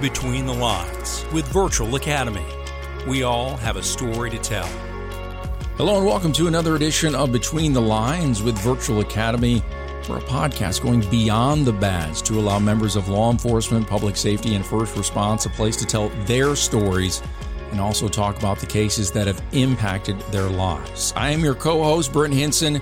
Between the Lines with Virtual Academy. We all have a story to tell. Hello, and welcome to another edition of Between the Lines with Virtual Academy. We're a podcast going beyond the badge to allow members of law enforcement, public safety, and first response a place to tell their stories and also talk about the cases that have impacted their lives. I am your co host, Brent Hinson.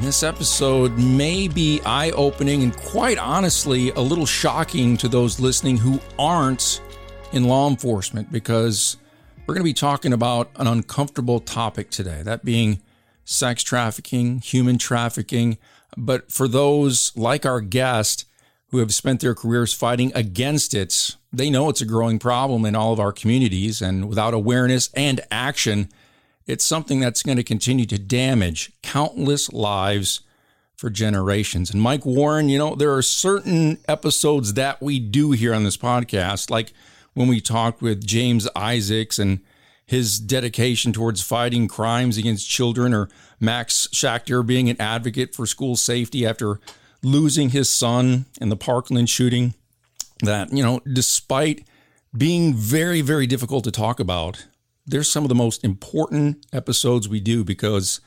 This episode may be eye opening and quite honestly a little shocking to those listening who aren't in law enforcement because we're going to be talking about an uncomfortable topic today that being sex trafficking, human trafficking. But for those like our guest who have spent their careers fighting against it, they know it's a growing problem in all of our communities. And without awareness and action, it's something that's going to continue to damage countless lives for generations. And Mike Warren, you know, there are certain episodes that we do here on this podcast, like when we talked with James Isaacs and his dedication towards fighting crimes against children, or Max Schachter being an advocate for school safety after losing his son in the Parkland shooting. That, you know, despite being very, very difficult to talk about, they're some of the most important episodes we do because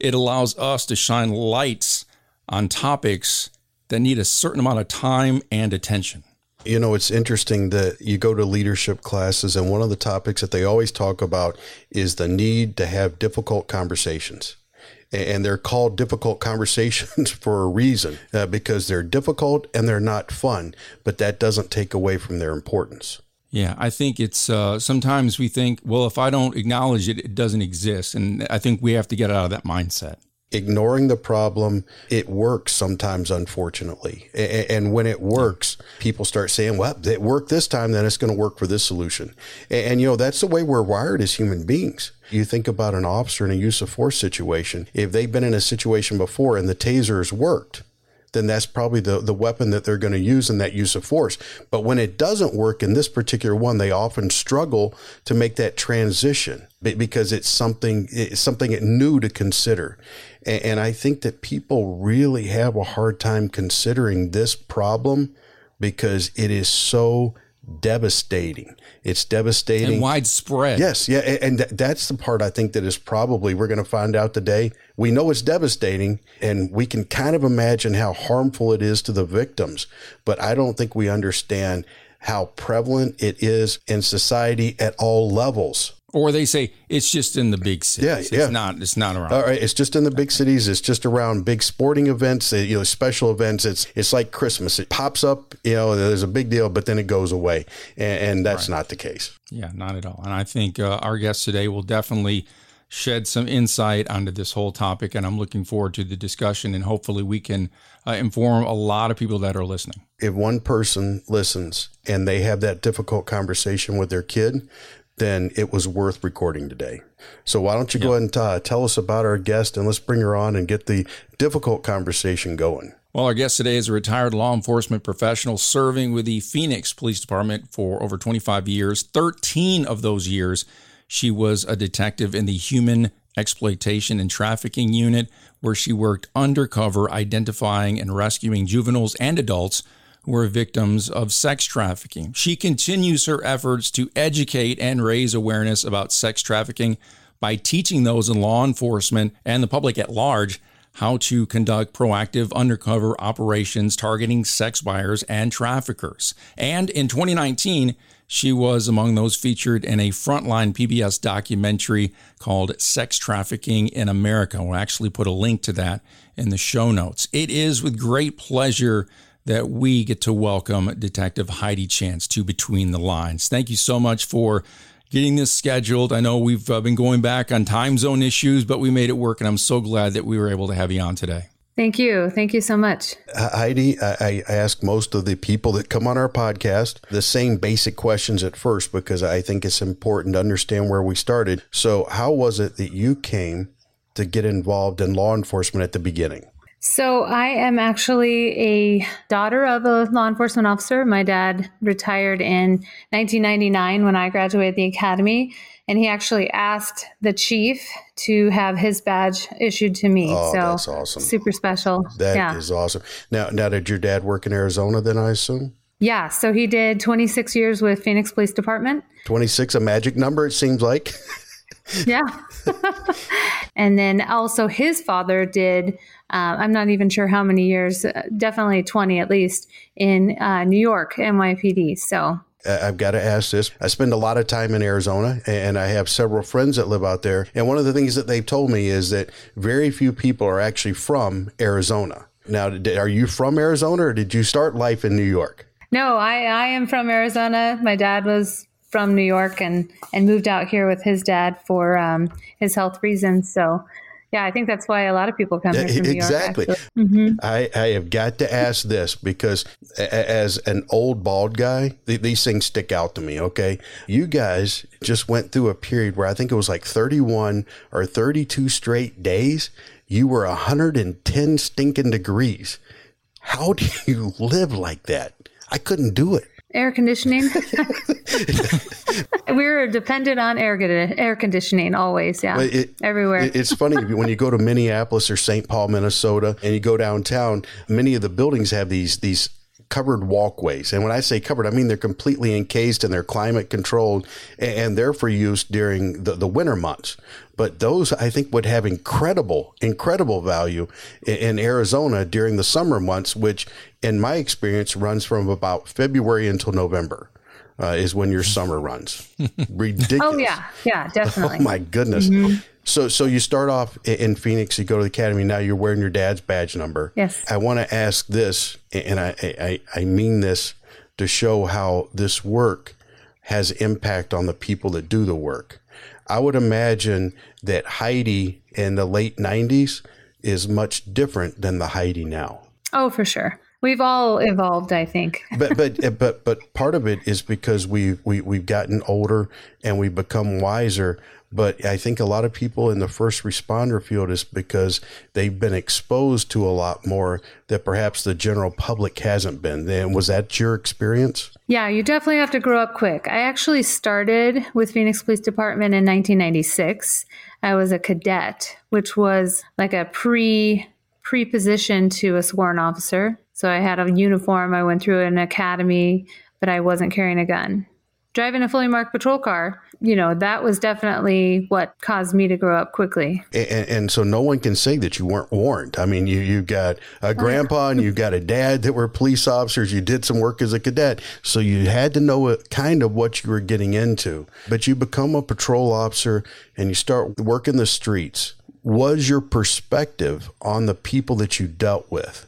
it allows us to shine lights on topics that need a certain amount of time and attention. You know, it's interesting that you go to leadership classes, and one of the topics that they always talk about is the need to have difficult conversations. And they're called difficult conversations for a reason uh, because they're difficult and they're not fun, but that doesn't take away from their importance. Yeah, I think it's uh, sometimes we think, well, if I don't acknowledge it, it doesn't exist. And I think we have to get out of that mindset. Ignoring the problem, it works sometimes, unfortunately. And when it works, people start saying, well, it worked this time, then it's going to work for this solution. And, you know, that's the way we're wired as human beings. You think about an officer in a use of force situation. If they've been in a situation before and the taser has worked, then that's probably the, the weapon that they're going to use in that use of force. But when it doesn't work in this particular one, they often struggle to make that transition because it's something, it's something new to consider. And, and I think that people really have a hard time considering this problem because it is so devastating. It's devastating and widespread. Yes, yeah, and that's the part I think that is probably we're going to find out today. We know it's devastating, and we can kind of imagine how harmful it is to the victims, but I don't think we understand how prevalent it is in society at all levels. Or they say it's just in the big cities. Yeah, it's yeah. not. It's not around. All right, it's just in the big cities. It's just around big sporting events, uh, you know, special events. It's it's like Christmas. It pops up, you know, there's a big deal, but then it goes away, and, and that's right. not the case. Yeah, not at all. And I think uh, our guest today will definitely shed some insight onto this whole topic, and I'm looking forward to the discussion. And hopefully, we can uh, inform a lot of people that are listening. If one person listens and they have that difficult conversation with their kid, then it was worth recording today. So why don't you yep. go ahead and uh, tell us about our guest and let's bring her on and get the difficult conversation going. Well, our guest today is a retired law enforcement professional serving with the Phoenix Police Department for over 25 years. 13 of those years, she was a detective in the Human Exploitation and Trafficking Unit, where she worked undercover identifying and rescuing juveniles and adults who are victims of sex trafficking. She continues her efforts to educate and raise awareness about sex trafficking by teaching those in law enforcement and the public at large how to conduct proactive undercover operations targeting sex buyers and traffickers. And in 2019, she was among those featured in a Frontline PBS documentary called Sex Trafficking in America. We'll actually put a link to that in the show notes. It is with great pleasure that we get to welcome Detective Heidi Chance to Between the Lines. Thank you so much for getting this scheduled. I know we've uh, been going back on time zone issues, but we made it work, and I'm so glad that we were able to have you on today. Thank you. Thank you so much. Uh, Heidi, I, I, ask most of the people that come on our podcast the same basic questions at first because I think it's important to understand where we started. So, how was it that you came to get involved in law enforcement at the beginning? So, I am actually a daughter of a law enforcement officer. My dad retired in 1999 when I graduated the academy, and he actually asked the chief to have his badge issued to me. Oh, so that's awesome. Super special. That yeah. is awesome. Now, now, did your dad work in Arizona then, I assume? Yeah, so he did 26 years with Phoenix Police Department. 26, a magic number, it seems like. yeah. and then also his father did, uh, I'm not even sure how many years, uh, definitely 20 at least, in uh, New York, NYPD. So I've got to ask this. I spend a lot of time in Arizona and I have several friends that live out there. And one of the things that they've told me is that very few people are actually from Arizona. Now, are you from Arizona or did you start life in New York? No, I, I am from Arizona. My dad was from New York and, and moved out here with his dad for um, his health reasons. So yeah, I think that's why a lot of people come here from exactly. New York. Mm-hmm. I, I have got to ask this because as an old bald guy, these things stick out to me. Okay. You guys just went through a period where I think it was like 31 or 32 straight days. You were 110 stinking degrees. How do you live like that? I couldn't do it air conditioning. we were dependent on air air conditioning always. Yeah, it, everywhere. It, it's funny when you go to Minneapolis or St. Paul, Minnesota, and you go downtown. Many of the buildings have these these covered walkways. And when I say covered, I mean they're completely encased and they're climate controlled and they're for use during the, the winter months. But those I think would have incredible, incredible value in, Arizona during the summer months, which in my experience runs from about February until November. Uh, is when your summer runs. Ridiculous. oh yeah, yeah, definitely. Oh my goodness. Mm-hmm. So, so you start off in Phoenix, you go to the academy. Now you're wearing your dad's badge number. Yes. I want to ask this, and I, I, I mean this to show how this work has impact on the people that do the work. I would imagine that Heidi in the late 90s is much different than the Heidi now. Oh, for sure. We've all evolved, I think. but but eh, but but part of it is because we we we've gotten older and we've become wiser. But I think a lot of people in the first responder field is because they've been exposed to a lot more that perhaps the general public hasn't been. Then was that your experience? Yeah, you definitely have to grow up quick. I actually started with Phoenix Police Department in 1996. I was a cadet, which was like a pre pre-position to a sworn officer. So I had a uniform. I went through an academy, but I wasn't carrying a gun driving a fully marked patrol car, you know, that was definitely what caused me to grow up quickly. And, and so no one can say that you weren't warned. I mean, you, you got a grandpa and you've got a dad that were police officers. You did some work as a cadet. So you had to know kind of what you were getting into. But you become a patrol officer and you start working the streets. Was your perspective on the people that you dealt with,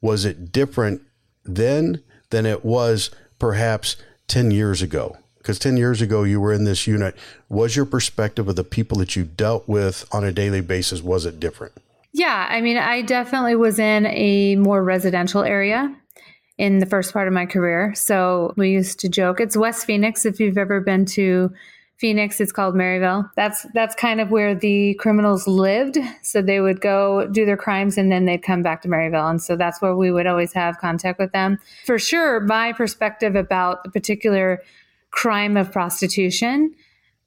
was it different then than it was perhaps 10 years ago? Because 10 years ago you were in this unit was your perspective of the people that you dealt with on a daily basis was it different yeah i mean i definitely was in a more residential area in the first part of my career so we used to joke it's west phoenix if you've ever been to Phoenix, it's called Maryvale. That's that's kind of where the criminals lived. So they would go do their crimes and then they'd come back to Maryvale. And so that's where we would always have contact with them. For sure, my perspective about the particular crime of prostitution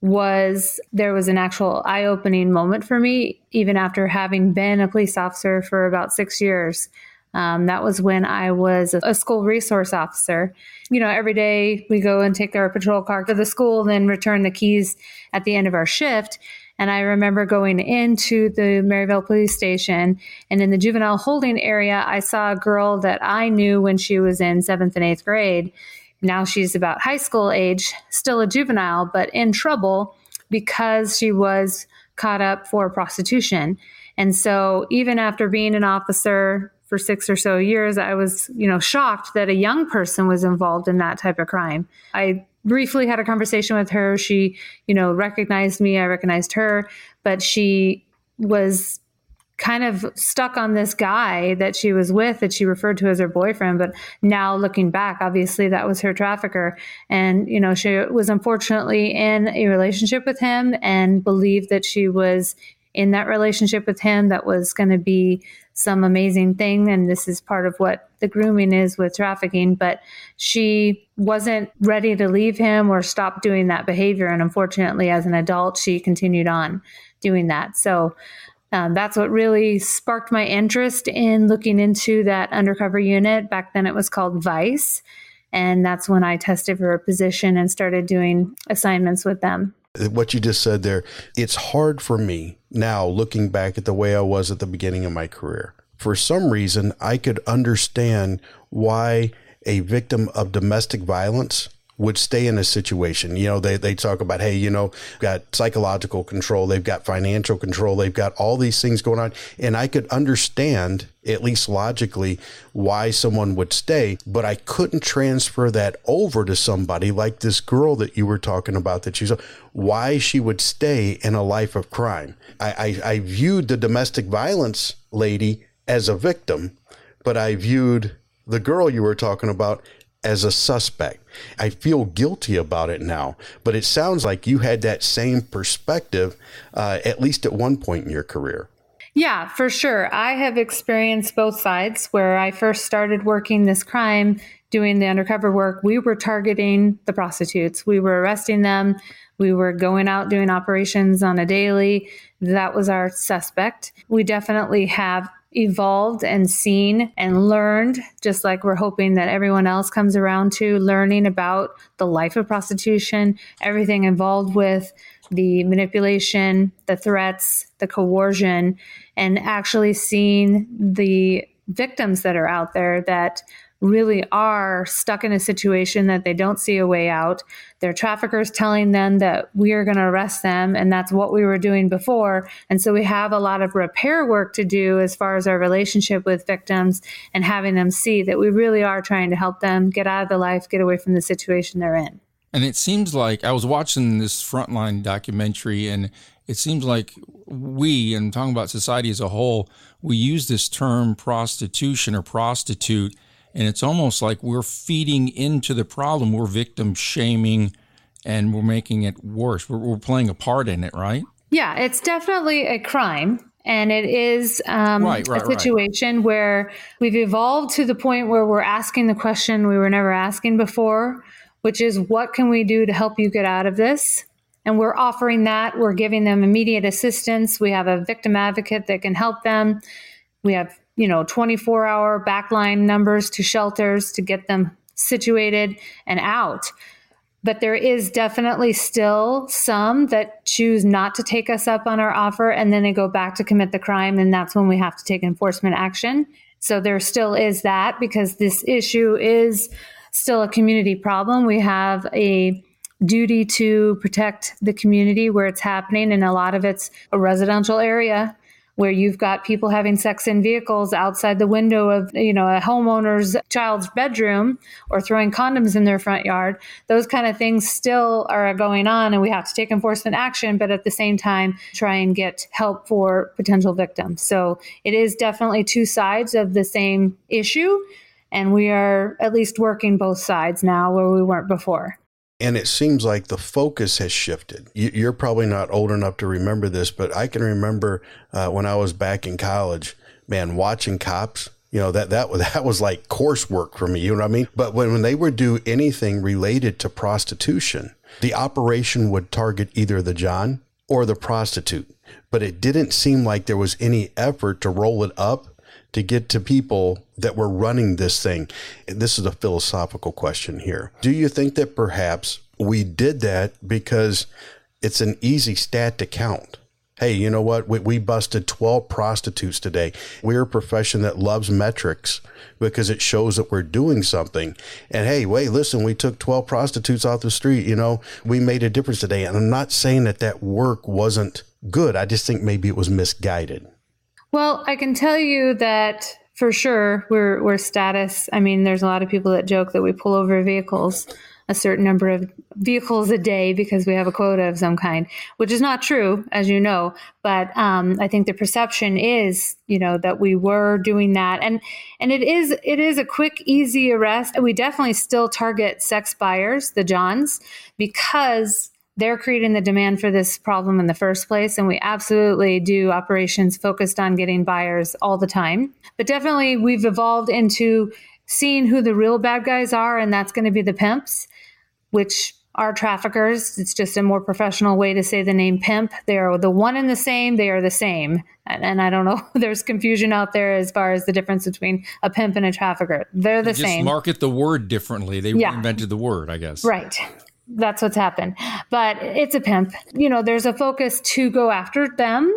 was there was an actual eye opening moment for me, even after having been a police officer for about six years. Um, that was when I was a, school resource officer. You know, every day we go and take our patrol car to the school, then return the keys at the end of our shift. And I remember going into the Maryvale police station and in the juvenile holding area, I saw a girl that I knew when she was in seventh and eighth grade. Now she's about high school age, still a juvenile, but in trouble because she was caught up for prostitution. And so even after being an officer for six or so years, I was, you know, shocked that a young person was involved in that type of crime. I briefly had a conversation with her. She, you know, recognized me, I recognized her, but she was kind of stuck on this guy that she was with that she referred to as her boyfriend but now looking back obviously that was her trafficker. And you know she was unfortunately in a relationship with him and believed that she was in that relationship with him. That was going to be some amazing thing and this is part of what the grooming is with trafficking. But she wasn't ready to leave him or stop doing that behavior. And unfortunately as an adult she continued on doing that. So um, that's what really sparked my interest in looking into that undercover unit. Back then it was called Vice. And that's when I tested for a position and started doing assignments with them. What you just said there, it's hard for me now looking back at the way I was at the beginning of my career. For some reason, I could understand why a victim of domestic violence would stay in a situation. You know, they, they talk about, hey, you know, got psychological control, they've got financial control, they've got all these things going on. And I could understand, at least logically, why someone would stay, but I couldn't transfer that over to somebody like this girl that you were talking about that she's why she would stay in a life of crime. I, I, I viewed the domestic violence lady as a victim, but I viewed the girl you were talking about as a suspect. I feel guilty about it now, but it sounds like you had that same perspective, uh, at least at one point in your career. Yeah, for sure. I have experienced both sides. Where I first started working this crime, doing the undercover work, we were targeting the prostitutes. We were arresting them. We were going out doing operations on a daily. That was our suspect. We definitely have evolved and seen and learned, just like we're hoping that everyone else comes around to learning about the life of prostitution, everything involved with the manipulation, the threats, the coercion, and actually seeing the victims that are out there that really are stuck in a situation that they don't see a way out. Their traffickers telling them that we are going to arrest them, and that's what we were doing before. And so we have a lot of repair work to do as far as our relationship with victims and having them see that we really are trying to help them get out of the life, get away from the situation they're in. And it seems like I was watching this Frontline documentary, and it seems like we, and talking about society as a whole, we use this term prostitution or prostitute and it's almost like we're feeding into the problem. We're victim shaming and we're making it worse. We're, we're playing a part in it, right? Yeah, it's definitely a crime. And it is um, right, right, a situation right. where we've evolved to the point where we're asking the question we were never asking before, which is what can we do to help you get out of this? And we're offering that. We're giving them immediate assistance. We have a victim advocate that can help them. We have you know 24 hour backline numbers to shelters to get them situated and out. But there is definitely still some that choose not to take us up on our offer and then they go back to commit the crime and that's when we have to take enforcement action. So there still is that because this issue is still a community problem. We have a duty to protect the community where it's happening and a lot of it's a residential area where you've got people having sex in vehicles outside the window of, you know, a homeowner's child's bedroom or throwing condoms in their front yard. Those kind of things still are going on and we have to take enforcement action, but at the same time, try and get help for potential victims. So it is definitely two sides of the same issue. And we are at least working both sides now where we weren't before. And it seems like the focus has shifted. You're probably not old enough to remember this, but I can remember uh, when I was back in college, man, watching cops. You know that that that was like coursework for me. You know what I mean? But when, when they would do anything related to prostitution, the operation would target either the John or the prostitute. But it didn't seem like there was any effort to roll it up to get to people that we're running this thing? This is a philosophical question here. Do you think that perhaps we did that because it's an easy stat to count? Hey, you know what? We, we busted 12 prostitutes today. We're a profession that loves metrics because it shows that we're doing something. And hey, wait, listen, we took 12 prostitutes off the street. You know, we made a difference today. And I'm not saying that that work wasn't good. I just think maybe it was misguided. Well, I can tell you that for sure we're we're status. I mean, there's a lot of people that joke that we pull over vehicles a certain number of vehicles a day because we have a quota of some kind, which is not true, as you know. But um, I think the perception is, you know, that we were doing that, and and it is it is a quick, easy arrest. We definitely still target sex buyers, the Johns, because they're creating the demand for this problem in the first place. And we absolutely do operations focused on getting buyers all the time. But definitely, we've evolved into seeing who the real bad guys are, and that's going to be the pimps, which are traffickers. It's just a more professional way to say the name pimp. They are the one and the same. They are the same. And, and I don't know, there's confusion out there as far as the difference between a pimp and a trafficker. They're the they same. market the word differently. They yeah. invented the word, I guess. Right. That's what's happened. But it's a pimp. You know, there's a focus to go after them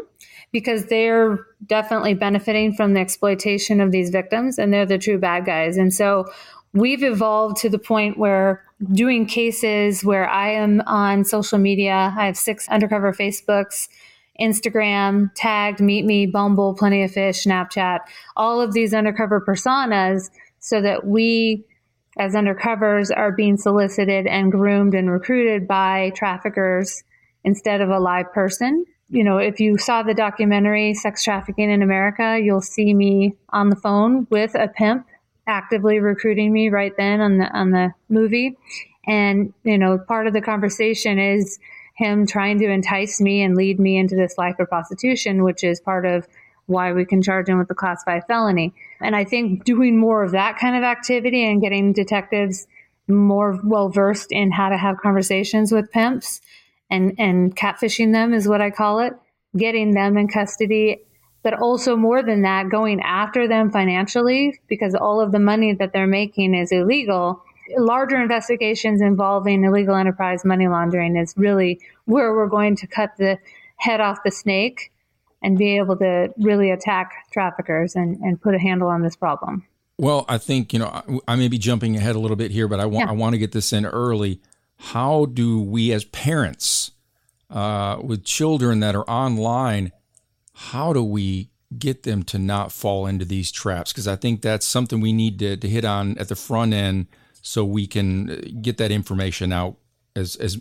because they're definitely benefiting from the exploitation of these victims and they're the true bad guys. And so we've evolved to the point where doing cases where I am on social media, I have six undercover Facebooks, Instagram, tagged, Meet Me, Bumble, Plenty of Fish, Snapchat, all of these undercover personas so that we as undercovers are being solicited and groomed and recruited by traffickers instead of a live person you know, if you saw the documentary Sex Trafficking in America, you'll see me on the phone with a pimp actively recruiting me right then on the on the movie. And, you know, part of the conversation is him trying to entice me and lead me into this life of prostitution, which is part of why we can charge him with the class five felony. And I think doing more of that kind of activity and getting detectives more well versed in how to have conversations with pimps and and catfishing them is what I call it, getting them in custody, but also more than that, going after them financially because all of the money that they're making is illegal. Larger investigations involving illegal enterprise money laundering is really where we're going to cut the head off the snake and be able to really attack traffickers and, and put a handle on this problem. Well, I think, you know, I may be jumping ahead a little bit here, but I want, yeah. I want to get this in early how do we as parents uh, with children that are online how do we get them to not fall into these traps because i think that's something we need to, to hit on at the front end so we can uh, get that information out as as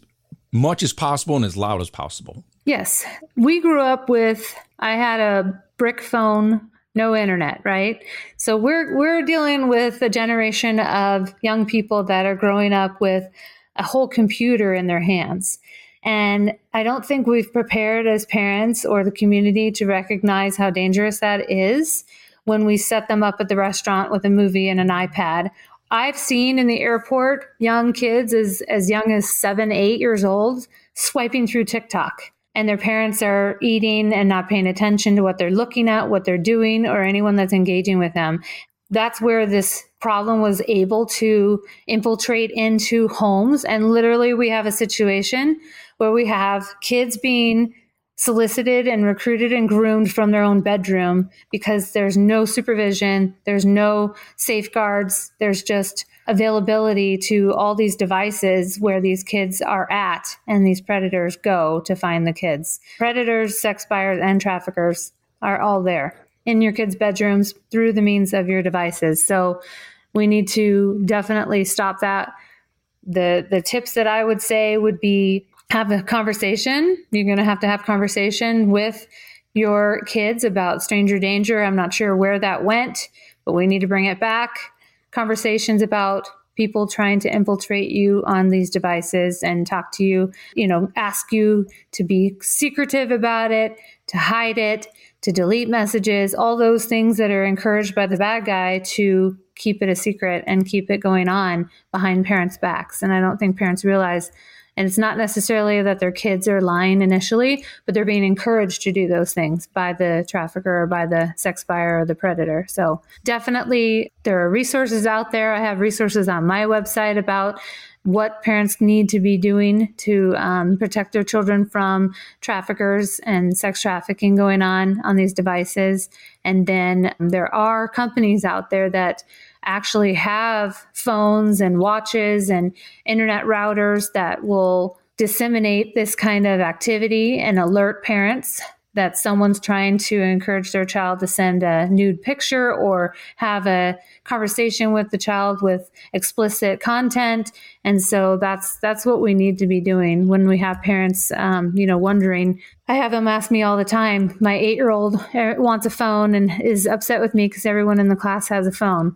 much as possible and as loud as possible yes we grew up with i had a brick phone no internet right so we're we're dealing with a generation of young people that are growing up with a whole computer in their hands. And I don't think we've prepared as parents or the community to recognize how dangerous that is when we set them up at the restaurant with a movie and an iPad. I've seen in the airport young kids as, as young as seven, eight years old swiping through TikTok. And their parents are eating and not paying attention to what they're looking at, what they're doing, or anyone that's engaging with them. That's where this problem was able to infiltrate into homes. And literally, we have a situation where we have kids being solicited and recruited and groomed from their own bedroom because there's no supervision, there's no safeguards, there's just availability to all these devices where these kids are at and these predators go to find the kids. Predators, sex buyers, and traffickers are all there in your kids' bedrooms through the means of your devices. So we need to definitely stop that. The the tips that I would say would be have a conversation. You're going to have to have conversation with your kids about stranger danger. I'm not sure where that went, but we need to bring it back. Conversations about people trying to infiltrate you on these devices and talk to you, you know, ask you to be secretive about it, to hide it, to delete messages, all those things that are encouraged by the bad guy to keep it a secret and keep it going on behind parents' backs. And I don't think parents realize. And it's not necessarily that their kids are lying initially, but they're being encouraged to do those things by the trafficker or by the sex buyer or the predator. So definitely there are resources out there. I have resources on my website about what parents need to be doing to um, protect their children from traffickers and sex trafficking going on on these devices. And then there are companies out there that actually have phones and watches and internet routers that will disseminate this kind of activity and alert parents that someone's trying to encourage their child to send a nude picture or have a conversation with the child with explicit content. And so that's that's what we need to be doing when we have parents um, you know wondering. I have them ask me all the time. My eight year old uh, wants a phone and is upset with me because everyone in the class has a phone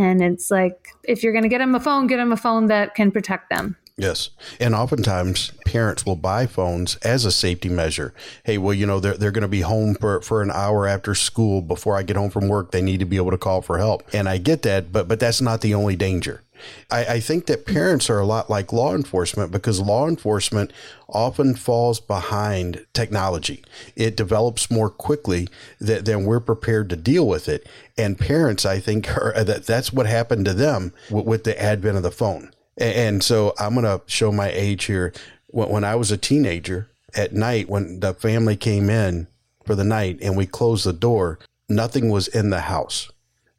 and it's like if you're going to get them a phone get them a phone that can protect them Yes. And oftentimes parents will buy phones as a safety measure. Hey, well, you know, they're, they're going to be home for, for an hour after school before I get home from work. They need to be able to call for help. And I get that, but, but that's not the only danger. I, I think that parents are a lot like law enforcement because law enforcement often falls behind technology. It develops more quickly than, than we're prepared to deal with it. And parents, I think, are that that's what happened to them with, with the advent of the phone. And, and so I'm going to show my age here. When, when I was a teenager at night, when the family came in for the night and we closed the door, nothing was in the house.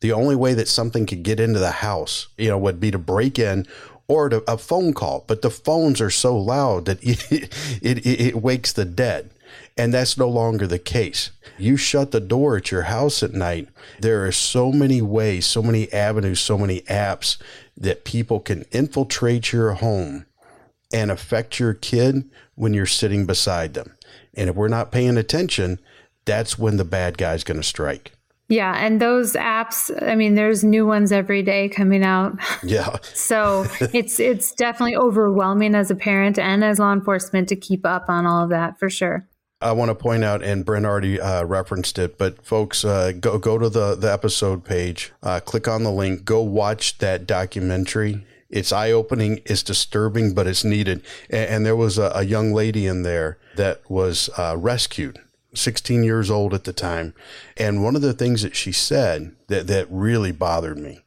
The only way that something could get into the house, you know, would be to break in or to, a phone call. But the phones are so loud that it, it, it wakes the dead. And that's no longer the case. You shut the door at your house at night. There are so many ways, so many avenues, so many apps that people can infiltrate your home and affect your kid when you're sitting beside them. And if we're not paying attention, that's when the bad guy's going to strike. Yeah, and those apps, I mean there's new ones every day coming out. Yeah. so, it's it's definitely overwhelming as a parent and as law enforcement to keep up on all of that for sure. I want to point out, and Brent already uh, referenced it, but folks, uh, go go to the the episode page, uh, click on the link, go watch that documentary. It's eye opening, it's disturbing, but it's needed. And, and there was a, a, young lady in there that was uh, rescued 16 years old at the time. And one of the things that she said that, that really bothered me,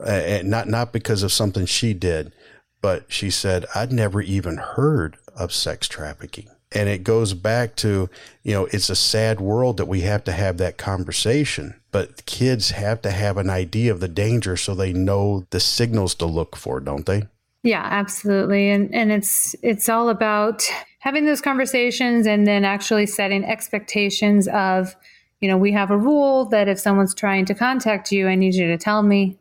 uh, and not, not because of something she did, but she said, I'd never even heard of sex trafficking. And it goes back to, you know, it's a sad world that we have to have that conversation, but kids have to have an idea of the danger so they know the signals to look for, don't they? Yeah, absolutely. And and it's it's all about having those conversations and then actually setting expectations of, you know, we have a rule that if someone's trying to contact you, I need you to tell me.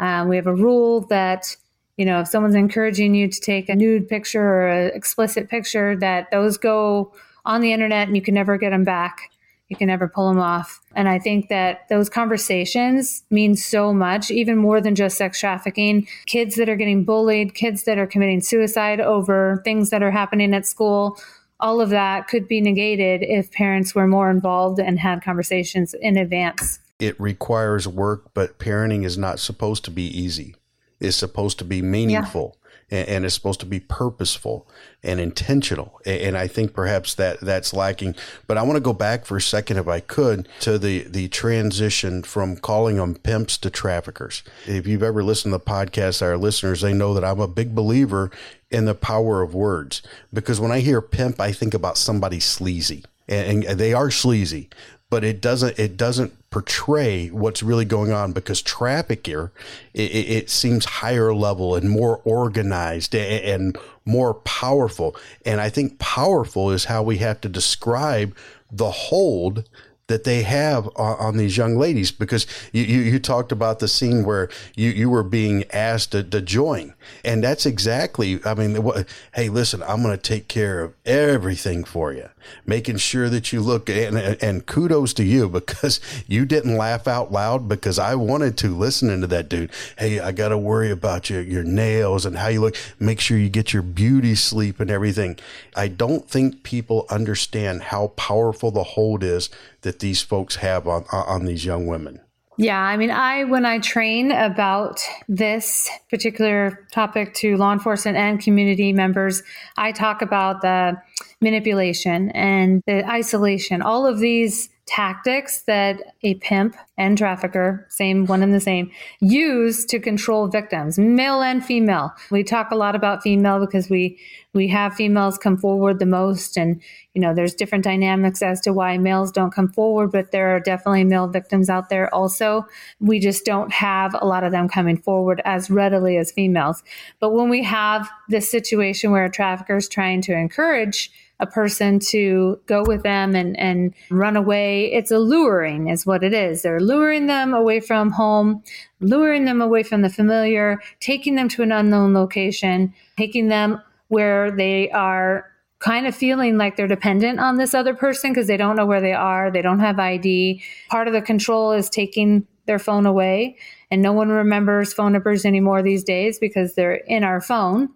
Um, we have a rule that, you know, if someone's encouraging you to take a nude picture or an explicit picture, that those go on the internet and you can never get them back you can never pull them off. And I think that those conversations mean so much, even more than just sex trafficking. Kids that are getting bullied, kids that are committing suicide over things that are happening at school, all of that could be negated if parents were more involved and had conversations in advance. It requires work, but parenting is not supposed to be easy. It's supposed to be meaningful. And, and is supposed to be purposeful and intentional. And, and I think perhaps that that's lacking. But I want to go back for a second, if I could, to the the transition from calling them pimps to traffickers. If you've ever listened to the podcast, our listeners, they know that I'm a big believer in the power of words because when I hear pimp, I think about somebody sleazy. And, and they are sleazy, but it doesn't it doesn't portray what's really going on because trafficker it, it, seems higher level and more organized and, and more powerful. And i think powerful is how we have to describe the hold that they have on, on these young ladies because you, you, you, talked about the scene where you, you were being asked to, to join. And that's exactly, I mean, what, hey, listen, I'm going to take care of everything for you, making sure that you look and, and kudos to you because you didn't laugh out loud because I wanted to listening to that dude. Hey, I got to worry about your, your nails and how you look. Make sure you get your beauty sleep and everything. I don't think people understand how powerful the hold is that these folks have on on these young women. Yeah, I mean, I when I train about this particular topic to law enforcement and community members, I talk about the manipulation and the isolation, all of these tactics that a pimp and trafficker, same one and the same, use to control victims, male and female. We talk a lot about female because we we have females come forward the most and you know there's different dynamics as to why males don't come forward but there are definitely male victims out there also we just don't have a lot of them coming forward as readily as females but when we have this situation where a trafficker is trying to encourage a person to go with them and, and run away. It's alluring, is what it is. They're luring them away from home, luring them away from the familiar, taking them to an unknown location, taking them where they are kind of feeling like they're dependent on this other person because they don't know where they are, they don't have ID. Part of the control is taking their phone away, and no one remembers phone numbers anymore these days because they're in our phone,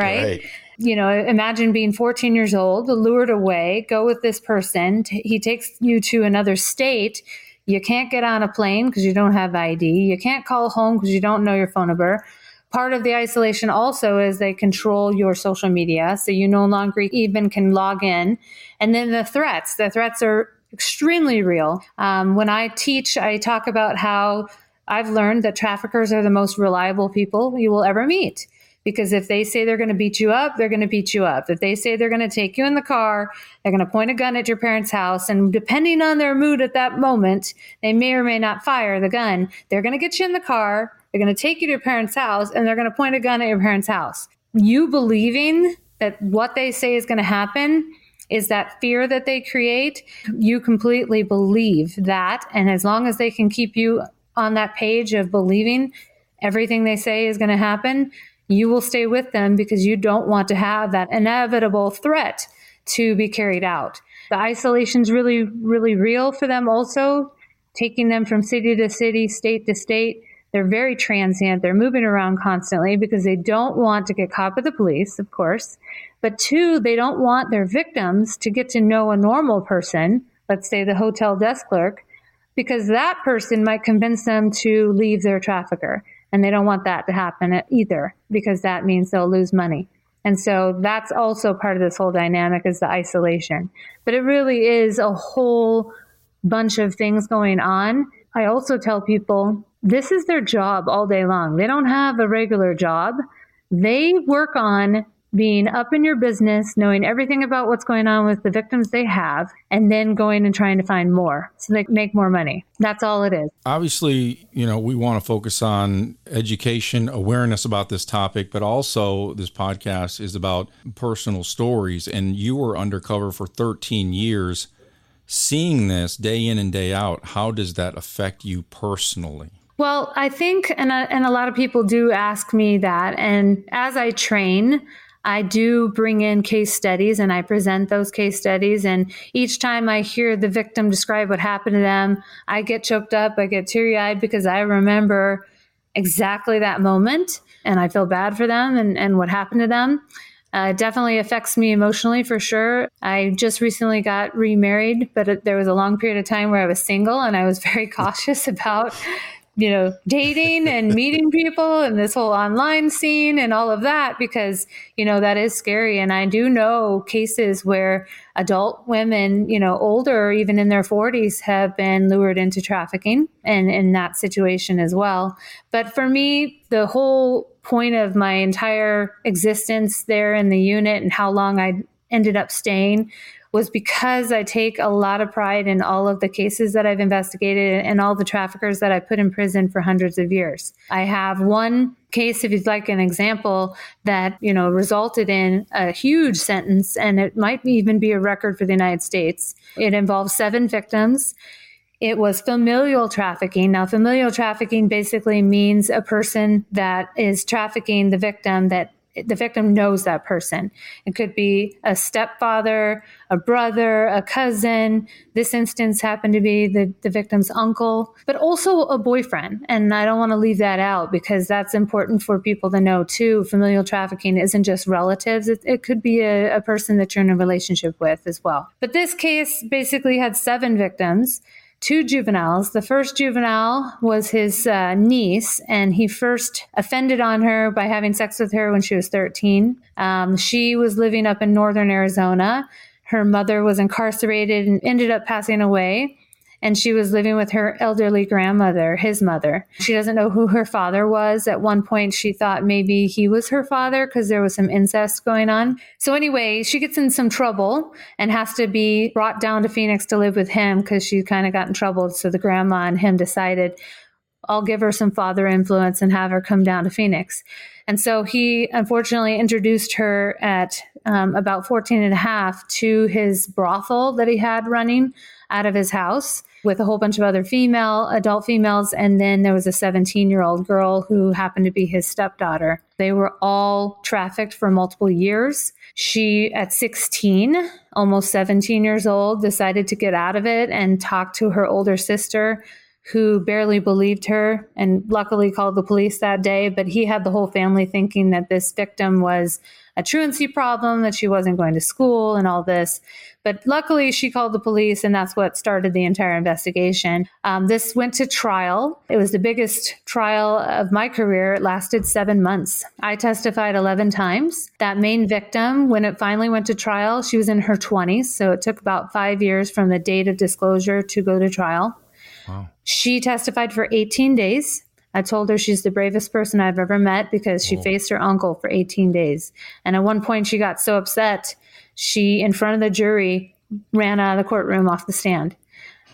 right? right you know, imagine being 14 years old, lured away, go with this person. T- he takes you to another state. You can't get on a plane because you don't have ID. You can't call home because you don't know your phone number. Part of the isolation also is they control your social media. So you no longer even can log in. And then the threats, the threats are extremely real. Um, when I teach, I talk about how I've learned that traffickers are the most reliable people you will ever meet. Because if they say they're going to beat you up, they're going to beat you up. If they say they're going to take you in the car, they're going to point a gun at your parents' house. And depending on their mood at that moment, they may or may not fire the gun. They're going to get you in the car, they're going to take you to your parents' house, and they're going to point a gun at your parents' house. You believing that what they say is going to happen is that fear that they create. You completely believe that. And as long as they can keep you on that page of believing everything they say is going to happen, you will stay with them because you don't want to have that inevitable threat to be carried out. The isolation is really, really real for them also, taking them from city to city, state to state. They're very transient. They're moving around constantly because they don't want to get caught by the police, of course. But two, they don't want their victims to get to know a normal person, let's say the hotel desk clerk, because that person might convince them to leave their trafficker. And they don't want that to happen either because that means they'll lose money. And so that's also part of this whole dynamic is the isolation. But it really is a whole bunch of things going on. I also tell people this is their job all day long. They don't have a regular job. They work on being up in your business, knowing everything about what's going on with the victims they have, and then going and trying to find more so they make more money. That's all it is. Obviously, you know, we want to focus on education, awareness about this topic, but also this podcast is about personal stories. And you were undercover for 13 years. Seeing this day in and day out, how does that affect you personally? Well, I think, and a, and a lot of people do ask me that. And as I train, I do bring in case studies and I present those case studies. And each time I hear the victim describe what happened to them, I get choked up, I get teary eyed because I remember exactly that moment and I feel bad for them and, and what happened to them. Uh, it definitely affects me emotionally for sure. I just recently got remarried, but it, there was a long period of time where I was single and I was very cautious about you know, dating and meeting people and this whole online scene and all of that because, you know, that is scary. And I do know cases where adult women, you know, older or even in their 40s have been lured into trafficking and in that situation as well. But for me, the whole point of my entire existence there in the unit and how long I ended up staying was because I take a lot of pride in all of the cases that I've investigated and all the traffickers that I put in prison for hundreds of years. I have one case, if you'd like an example, that, you know, resulted in a huge sentence and it might even be a record for the United States. It involves seven victims. It was familial trafficking. Now, familial trafficking basically means a person that is trafficking the victim that the victim knows that person. It could be a stepfather, a brother, a cousin. This instance happened to be the, the victim's uncle, but also a boyfriend. And I don't want to leave that out because that's important for people to know too. Familial trafficking isn't just relatives, it, it could be a, a person that you're in a relationship with as well. But this case basically had seven victims two juveniles. The first juvenile was his uh, niece, and he first offended on her by having sex with her when she was 13. Um, she was living up in northern Arizona. Her mother was incarcerated and ended up passing away and she was living with her elderly grandmother, his mother. She doesn't know who her father was. At one point, she thought maybe he was her father because there was some incest going on. So, anyway, she gets in some trouble and has to be brought down to Phoenix to live with him because she kind of got in trouble. So, the grandma and him decided, I'll give her some father influence and have her come down to Phoenix. And so he unfortunately introduced her at um, about 14 and a half to his brothel that he had running out of his house with a whole bunch of other female, adult females. And then there was a 17 year old girl who happened to be his stepdaughter. They were all trafficked for multiple years. She, at 16, almost 17 years old, decided to get out of it and talk to her older sister who barely believed her and luckily called the police that day. But he had the whole family thinking that this victim was a truancy problem, that she wasn't going to school and all this. But luckily, she called the police, and that's what started the entire investigation. Um, this went to trial. It was the biggest trial of my career. It lasted seven months. I testified 11 times. That main victim, when it finally went to trial, she was in her 20s. So it took about five years from the date of disclosure to go to trial. Wow. She testified for 18 days. I told her she's the bravest person I've ever met because she faced her uncle for 18 days. And at one point, she got so upset, she, in front of the jury, ran out of the courtroom off the stand.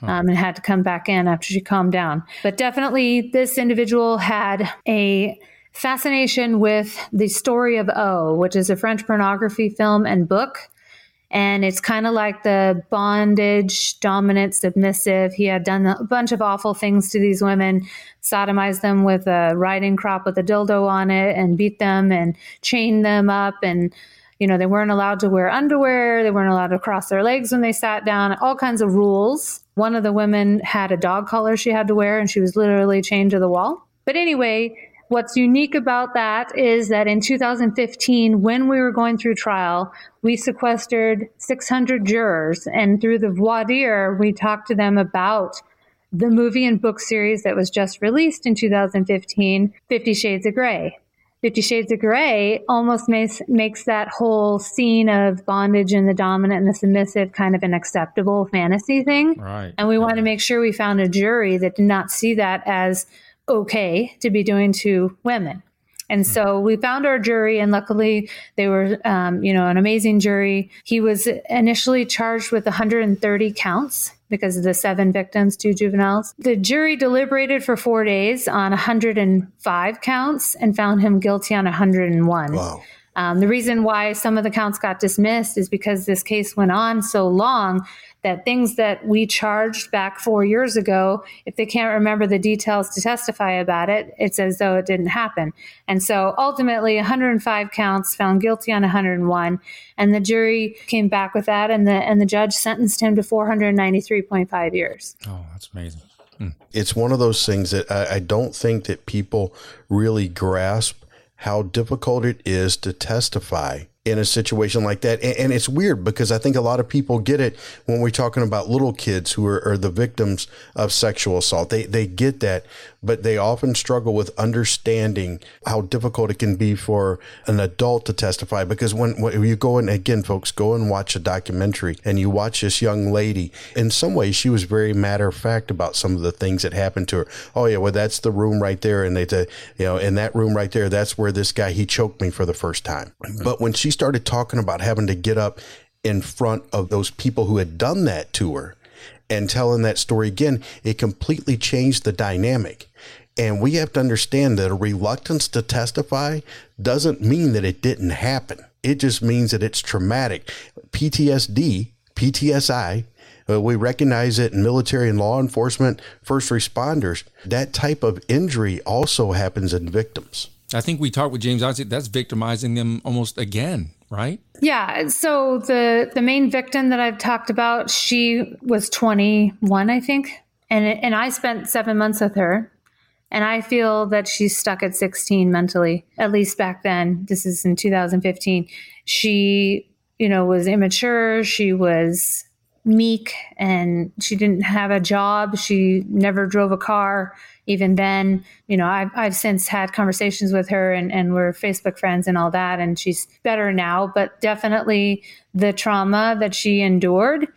Um, and had to come back in after she calmed down. But definitely, this individual had a fascination with the story of O, which is a French pornography film and book and it's kind of like the bondage, dominant, submissive. He had done a bunch of awful things to these women, sodomized them with a riding crop with a dildo on it, and beat them and chained them up. And, you know, they weren't allowed to wear underwear. They weren't allowed to cross their legs when they sat down, all kinds of rules. One of the women had a dog collar she had to wear, and she was literally chained to the wall. But anyway, What's unique about that is that in 2015, when we were going through trial, we sequestered 600 jurors, and through the voir dire, we talked to them about the movie and book series that was just released in 2015, Fifty Shades of Grey. Fifty Shades of Grey almost makes, makes that whole scene of bondage and the dominant and the submissive kind of an acceptable fantasy thing. Right. And we want to make sure we found a jury that did not see that as okay to be doing to women. And so we found our jury, and luckily they were, um, you know, an amazing jury. He was initially charged with 130 counts because of the seven victims, two juveniles. The jury deliberated for four days on 105 counts and found him guilty on 101. Wow. Um, the reason why some of the counts got dismissed is because this case went on so long that things that we charged back four years ago, if they can't remember the details to testify about it, it's as though it didn't happen. And so ultimately, 105 counts found guilty on 101, and the jury came back with that, and the and the judge sentenced him to 493.5 years. Oh, that's amazing. Hmm. It's one of those things that I, I don't think that people really grasp how difficult it is to testify in a situation like that. And, and, it's weird because I think a lot of people get it when we're talking about little kids who are, are, the victims of sexual assault. They, they get that, but they often struggle with understanding how difficult it can be for an adult to testify. Because when, when you go and again, folks, go and watch a documentary and you watch this young lady, in some ways, she was very matter of fact about some of the things that happened to her. Oh, yeah, well, that's the room right there. And they, to you know, in that room right there, that's where this guy, he choked me for the first time. Mm-hmm. But when she started talking about having to get up in front of those people who had done that to her and telling that story again, it completely changed the dynamic. And we have to understand that a reluctance to testify doesn't mean that it didn't happen. It just means that it's traumatic. PTSD, PTSI, uh, we recognize it in military and law enforcement, first responders. That type of injury also happens in victims. I think we talked with James. That's victimizing them almost again right? Yeah. So the the main victim that I've talked about, she was 21, I think, and and I spent seven months with her, and I feel that she's stuck at 16 mentally. At least back then. This is in 2015. She, you know, was immature. She was meek, and she didn't have a job. She never drove a car even then, you know, I've, I've since had conversations with her and, and we're Facebook friends and all that. And she's better now, but definitely the trauma that she endured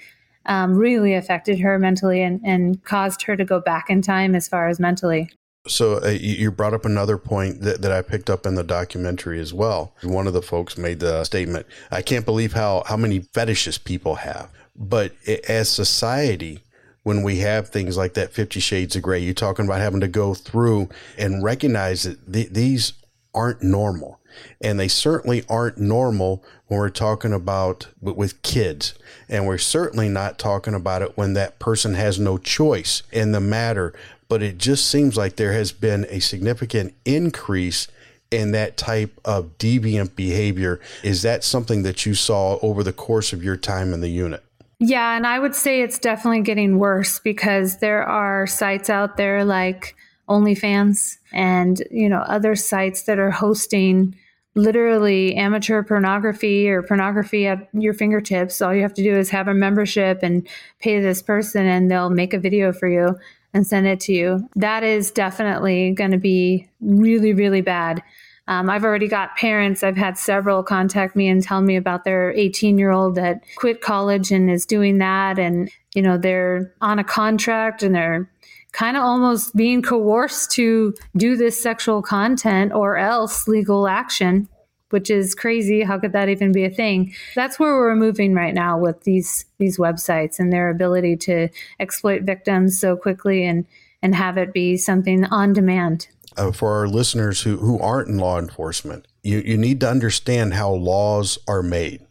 um, really affected her mentally and, and caused her to go back in time as far as mentally. So uh, you brought up another point that, that I picked up in the documentary as well. One of the folks made the statement, I can't believe how, how many fetishes people have. But as society, when we have things like that 50 shades of gray you're talking about having to go through and recognize that th- these aren't normal. And they certainly aren't normal when we're talking about with kids. And we're certainly not talking about it when that person has no choice in the matter. But it just seems like there has been a significant increase in that type of deviant behavior. Is that something that you saw over the course of your time in the unit Yeah, and I would say it's definitely getting worse because there are sites out there like OnlyFans and you know other sites that are hosting literally amateur pornography or pornography at your fingertips. All you have to do is have a membership and pay this person, and they'll make a video for you and send it to you. That is definitely going to be really, really bad. Um, I've already got parents, I've had several contact me and tell me about their 18 year old that quit college and is doing that. And, you know, they're on a contract and they're kind of almost being coerced to do this sexual content or else legal action which is crazy. How could that even be a thing? That's where we're moving right now with these these websites and their ability to exploit victims so quickly and and have it be something on demand uh, for our listeners who, who aren't in law enforcement you, you need to understand how laws are made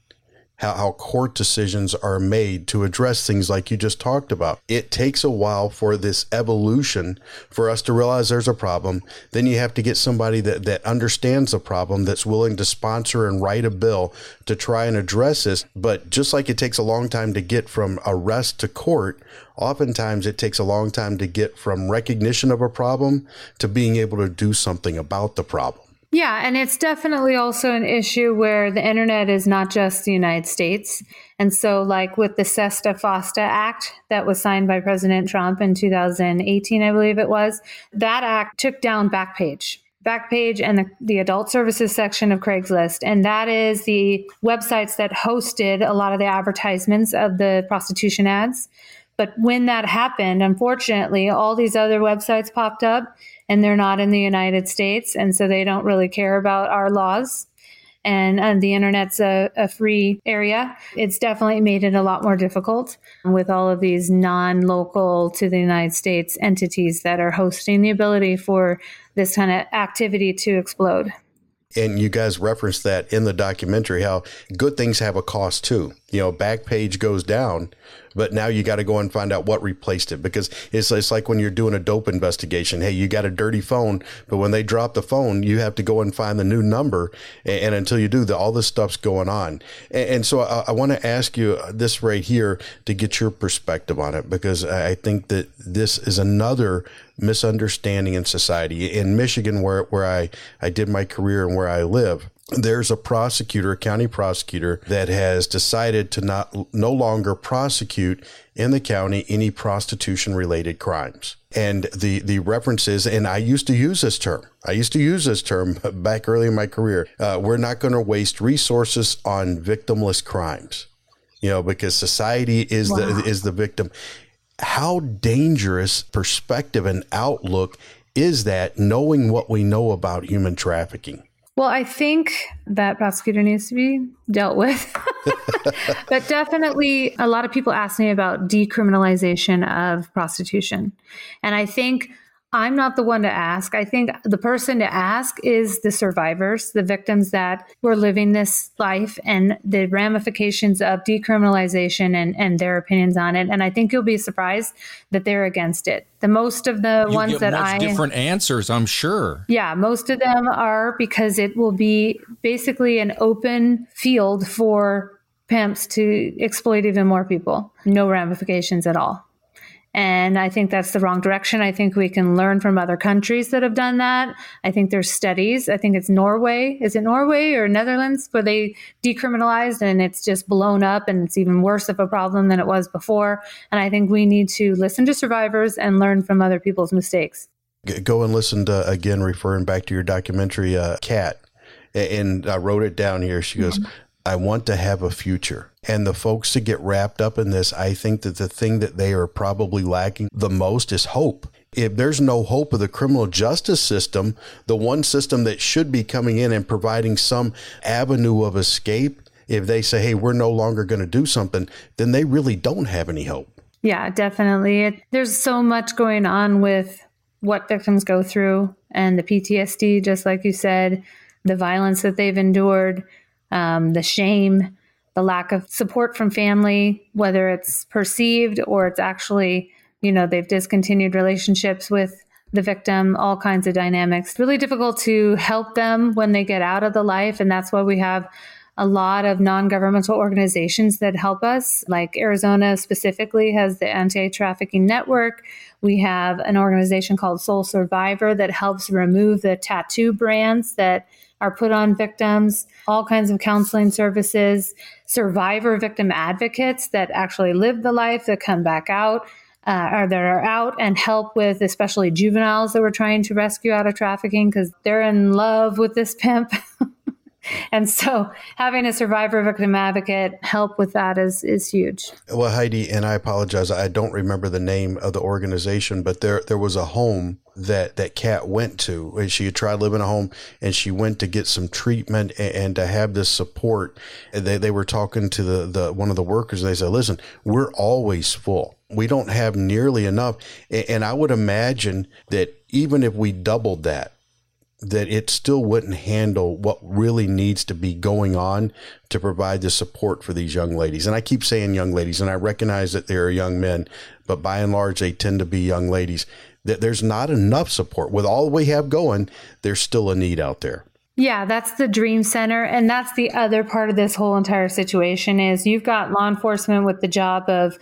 how, how court decisions are made to address things like you just talked about. It takes a while for this evolution for us to realize there's a problem. Then you have to get somebody that, that understands the problem, that's willing to sponsor and write a bill to try and address this. But just like it takes a long time to get from arrest to court, oftentimes it takes a long time to get from recognition of a problem to being able to do something about the problem. Yeah, and it's definitely also an issue where the internet is not just the United States. And so, like with the SESTA FOSTA Act that was signed by President Trump in 2018, I believe it was, that act took down Backpage. Backpage and the, the adult services section of Craigslist. And that is the websites that hosted a lot of the advertisements of the prostitution ads. But when that happened, unfortunately, all these other websites popped up and they're not in the United States. And so they don't really care about our laws. And, and the internet's a, a free area. It's definitely made it a lot more difficult with all of these non local to the United States entities that are hosting the ability for this kind of activity to explode and you guys referenced that in the documentary how good things have a cost too. You know Backpage goes down but now you got to go and find out what replaced it because it's, it's like when you're doing a dope investigation. Hey you got a dirty phone but when they drop the phone you have to go and find the new number and, and until you do that all this stuff's going on. And, and so i, I want to ask you uh, this right here to get your perspective on it because i think that this is another misunderstanding in society in michigan where, where I, I did my career and where i live there's a prosecutor, a county prosecutor that has decided to not no longer prosecute in the county any prostitution related crimes. And the the reference is, and I used to use this term. I used to use this term back early in my career. Uh, we're not going to waste resources on victimless crimes, you know, because society is wow. the is the victim. How dangerous perspective and outlook is that, knowing what we know about human trafficking? Well, I think that prosecutor needs to be dealt with. but definitely, a lot of people ask me about decriminalization of prostitution. And I think I'm not the one to ask. I think the person to ask is the survivors, the victims that were living this life and the ramifications of decriminalization and, and their opinions on it. And I think you'll be surprised that they're against it. The most of the you ones that I different answers, I'm sure. Yeah, most of them are because it will be basically an open field for pimps to exploit even more people. No ramifications at all. And I think that's the wrong direction. I think we can learn from other countries that have done that. I think there's studies. I think it's Norway. Is it Norway or Netherlands where they decriminalized and it's just blown up and it's even worse of a problem than it was before. And I think we need to listen to survivors and learn from other people's mistakes. Go and listen to, again, referring back to your documentary, uh, Cat. And I wrote it down here. She goes, mm-hmm. I want to have a future. And the folks to get wrapped up in this, I think that the thing that they are probably lacking the most is hope. If there's no hope of the criminal justice system, the one system that should be coming in and providing some avenue of escape, if they say, hey, we're no longer going to do something, then they really don't have any hope. Yeah, definitely. It, there's so much going on with what victims go through and the PTSD, just like you said, the violence that they've endured um, the shame, the lack of support from family, whether it's perceived or it's actually, you know, they've discontinued relationships with the victim, all kinds of dynamics. Really difficult to help them when they get out of the life. And that's why we have a lot of non governmental organizations that help us, like Arizona specifically has the Anti Trafficking Network. We have an organization called Soul Survivor that helps remove the tattoo brands that are put on victims, all kinds of counseling services, survivor victim advocates that actually live the life that come back out. Uh, or that are out and help with especially juveniles that we're trying to rescue out of trafficking because they're in love with this pimp and so having a survivor victim advocate help with that is is huge. Well, Heidi, and I apologize, I don't remember the name of the organization, but there there was a home that that Kat went to. and She had tried living a home, and she went to get some treatment and, and to have this support. And they they were talking to the the one of the workers. They said, "Listen, we're always full." We don't have nearly enough. And I would imagine that even if we doubled that, that it still wouldn't handle what really needs to be going on to provide the support for these young ladies. And I keep saying young ladies, and I recognize that they are young men, but by and large, they tend to be young ladies. That there's not enough support. With all we have going, there's still a need out there. Yeah, that's the dream center and that's the other part of this whole entire situation is you've got law enforcement with the job of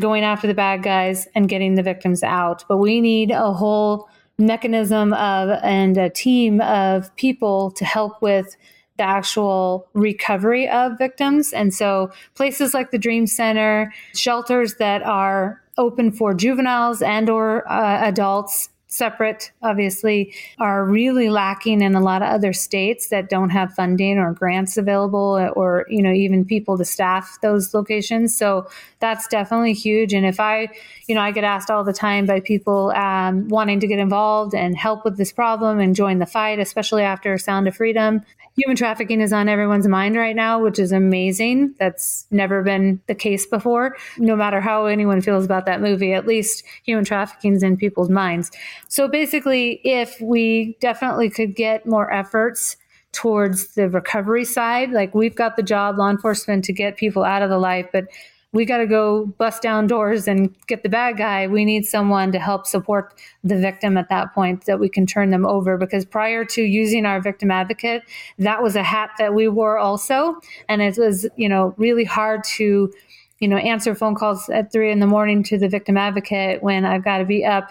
going after the bad guys and getting the victims out, but we need a whole mechanism of and a team of people to help with the actual recovery of victims. And so places like the Dream Center, shelters that are open for juveniles and or uh, adults separate, obviously, are really lacking in a lot of other states that don't have funding or grants available or, you know, even people to staff those locations. So that's definitely huge. And if I, you know, I get asked all the time by people um, wanting to get involved and help with this problem and join the fight, especially after Sound of Freedom. Human trafficking is on everyone's mind right now, which is amazing. That's never been the case before. No matter how anyone feels about that movie, at least human trafficking is in people's minds. So basically, if we definitely could get more efforts towards the recovery side, like we've got the job, law enforcement, to get people out of the life, but we got to go bust down doors and get the bad guy. We need someone to help support the victim at that point that we can turn them over. Because prior to using our victim advocate, that was a hat that we wore also. And it was, you know, really hard to, you know, answer phone calls at three in the morning to the victim advocate when I've got to be up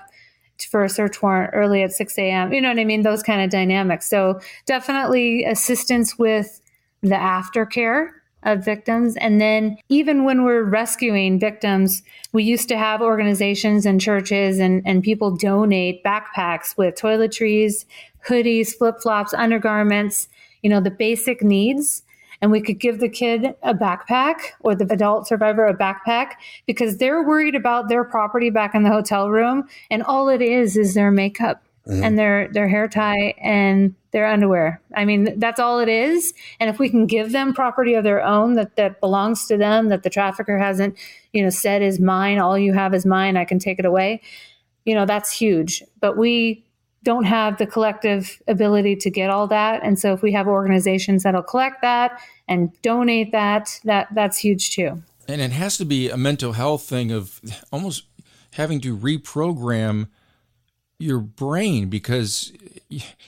for a search warrant early at 6 a.m. You know what I mean? Those kind of dynamics. So definitely assistance with the aftercare of victims. And then even when we're rescuing victims, we used to have organizations and churches and, and people donate backpacks with toiletries, hoodies, flip flops, undergarments, you know, the basic needs. And we could give the kid a backpack or the adult survivor a backpack because they're worried about their property back in the hotel room. And all it is is their makeup mm-hmm. and their their hair tie and their underwear. I mean, that's all it is. And if we can give them property of their own that that belongs to them, that the trafficker hasn't, you know, said is mine, all you have is mine, I can take it away. You know, that's huge. But we don't have the collective ability to get all that. And so if we have organizations that'll collect that and donate that, that that's huge too. And it has to be a mental health thing of almost having to reprogram your brain because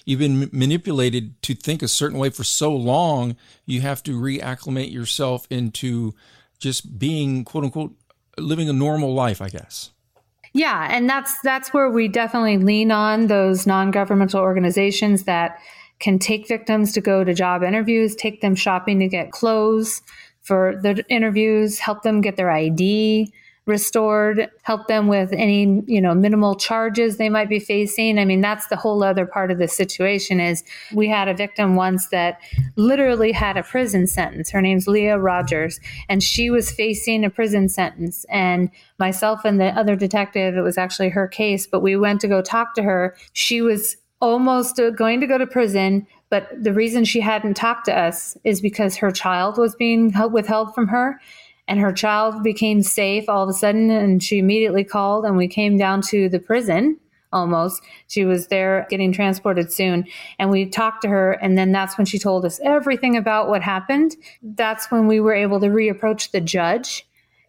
you've been manipulated to think a certain way for so long, you have to reacclimate yourself into just being quote unquote living a normal life, I guess. Yeah, and that's that's where we definitely lean on those non-governmental organizations that can take victims to go to job interviews, take them shopping to get clothes for the interviews, help them get their ID, restored, help them with any, you know, minimal charges they might be facing. I mean, that's the whole other part of the situation is we had a victim once that literally had a prison sentence. Her name's Leah Rogers, and she was facing a prison sentence. And myself and the other detective, it was actually her case, but we went to go talk to her. She was almost uh, going to go to prison, but the reason she hadn't talked to us is because her child was being withheld from her and her child became safe all of a sudden and she immediately called and we came down to the prison almost she was there getting transported soon and we talked to her and then that's when she told us everything about what happened that's when we were able to reapproach the judge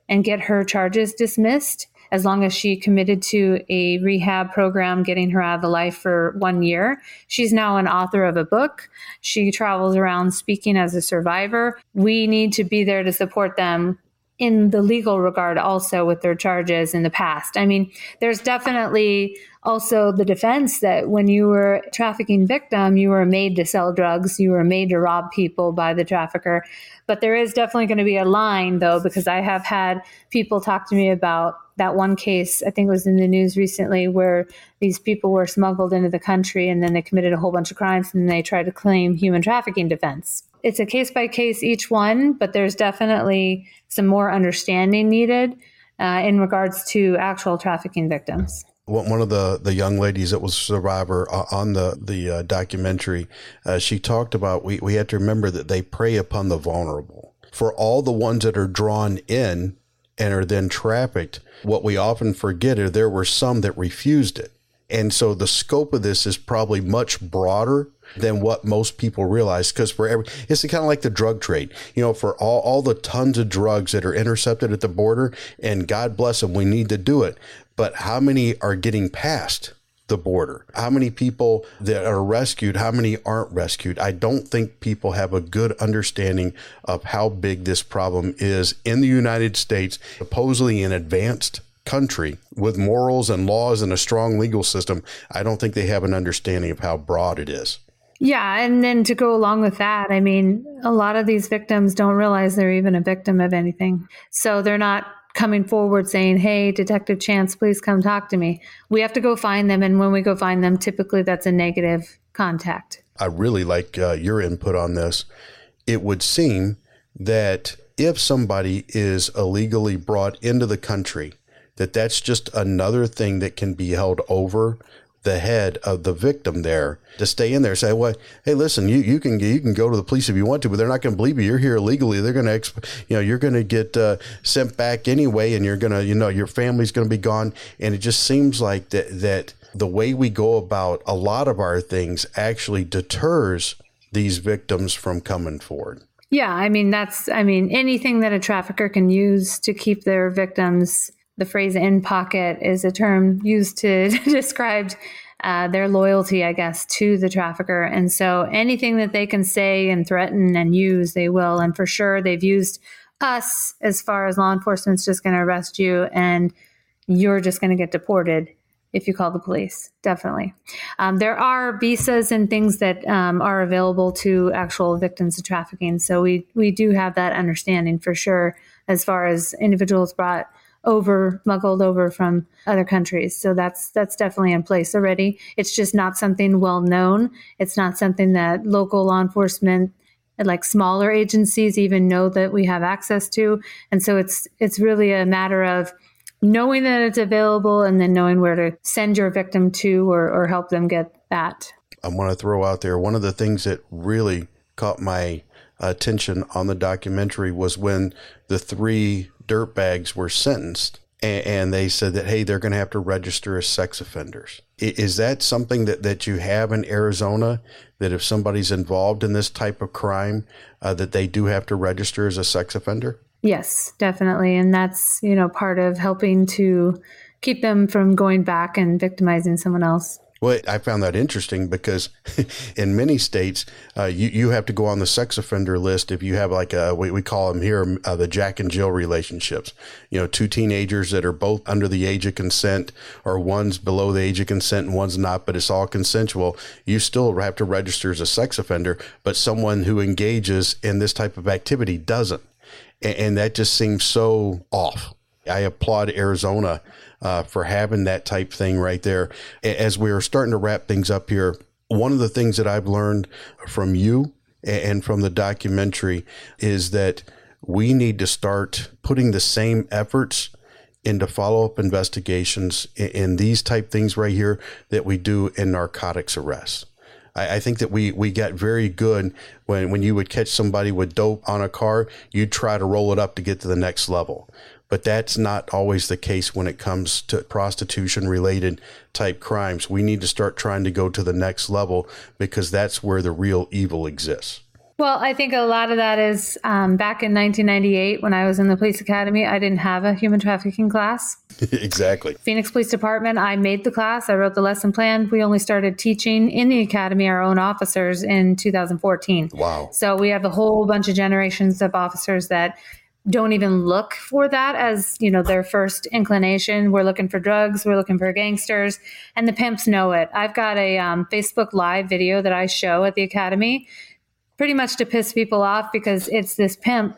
and get her charges dismissed as long as she committed to a rehab program, getting her out of the life for one year. She's now an author of a book. She travels around speaking as a survivor. We need to be there to support them in the legal regard also with their charges in the past. I mean, there's definitely also the defense that when you were trafficking victim, you were made to sell drugs, you were made to rob people by the trafficker. But there is definitely going to be a line though, because I have had people talk to me about that one case, I think was in the news recently, where these people were smuggled into the country and then they committed a whole bunch of crimes and they tried to claim human trafficking defense it's a case by case each one, but there's definitely some more understanding needed uh, in regards to actual trafficking victims. One of the, the young ladies that was a survivor uh, on the the uh, documentary, uh, she talked about we, we had to remember that they prey upon the vulnerable. For all the ones that are drawn in and are then trafficked, what we often forget is there were some that refused it. And so the scope of this is probably much broader than what most people realize. Because for every, it's kind of like the drug trade. You know, for all, all the tons of drugs that are intercepted at the border, and God bless them, we need to do it. But how many are getting past? The border. How many people that are rescued, how many aren't rescued? I don't think people have a good understanding of how big this problem is in the United States, supposedly an advanced country with morals and laws and a strong legal system. I don't think they have an understanding of how broad it is. Yeah. And then to go along with that, I mean, a lot of these victims don't realize they're even a victim of anything. So they're not coming forward saying, Hey, Detective Chance, please come talk to me. We have to go find them. And when we go find them, typically that's a negative contact. I really like uh, your input on this. It would seem that if somebody is illegally brought into the country, that that's just another thing that can be held over the head of the victim there to stay in there. Say, well, hey, listen, you, you can you can go to the police if you want to, but they're not going to believe you. You're here illegally. They're going to, exp- you know, you're going to get uh, sent back anyway, and you're going to, you know, your family's going to be gone. And it just seems like that that the way we go about a lot of our things actually deters these victims from coming forward. Yeah, I mean that's I mean anything that a trafficker can use to keep their victims the phrase in pocket is a term used to describe uh, their loyalty, I guess, to the trafficker. And so anything that they can say and threaten and use, they will. And for sure, they've used us as far as law enforcement's just going to arrest you and you're just going to get deported if you call the police. Definitely. Um, there are visas and things that um, are available to actual victims of trafficking. So we, we do have that understanding for sure as far as individuals brought over muggled over from other countries. So that's that's definitely in place already. It's just not something well known. It's not something that local law enforcement like smaller agencies even know that we have access to. And so it's it's really a matter of knowing that it's available and then knowing where to send your victim to or, or help them get that. I want to throw out there one of the things that really caught my attention on the documentary was when the three dirtbags were sentenced and, they said that, hey, they're going to have to register as sex offenders. Is that something that, that you have in Arizona? That if somebody's involved in this type of crime, uh, that they do have to register as a sex offender? Yes, definitely. And that's, you know, part of helping to keep them from going back and victimizing someone else. Well, I found that interesting because in many states, uh, you, you have to go on the sex offender list if you have like a, we, we call them here uh, the Jack and Jill relationships. You know, two teenagers that are both under the age of consent or one's below the age of consent and one's not, but it's all consensual. You still have to register as a sex offender, but someone who engages in this type of activity doesn't. and, and that just seems so off. I applaud Arizona uh, for having that type thing right there. As we are starting to wrap things up here, one of the things that I've learned from you and from the documentary is that we need to start putting the same efforts into follow up investigations in these type things right here that we do in narcotics arrests. I, think that we, we got very good when, when you would catch somebody with dope on a car, you'd try to roll it up to get to the next level. But that's not always the case when it comes to prostitution related type crimes. We need to start trying to go to the next level because that's where the real evil exists. Well, I think a lot of that is um, back in 1998 when I was in the police academy, I didn't have a human trafficking class. exactly. Phoenix Police Department, I made the class, I wrote the lesson plan. We only started teaching in the academy our own officers in 2014. Wow. So we have a whole bunch of generations of officers that don't even look for that as you know their first inclination. We're looking for drugs we're looking for gangsters and the pimps know it. I've got a um, facebook live video that i show at the academy pretty much to piss people off because it's this pimp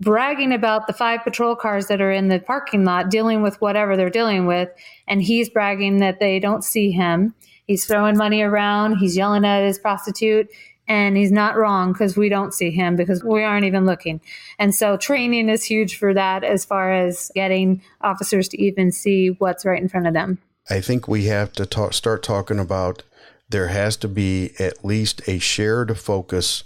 bragging about the five patrol cars that are in the parking lot dealing with whatever they're dealing with and he's bragging that they don't see him. He's throwing money around he's yelling at his prostitute and he's not wrong because we don't see him because we aren't even looking. And so training is huge for that as far as getting officers to even see what's right in front of them. I think we have to talk, start talking about there has to be at least a shared focus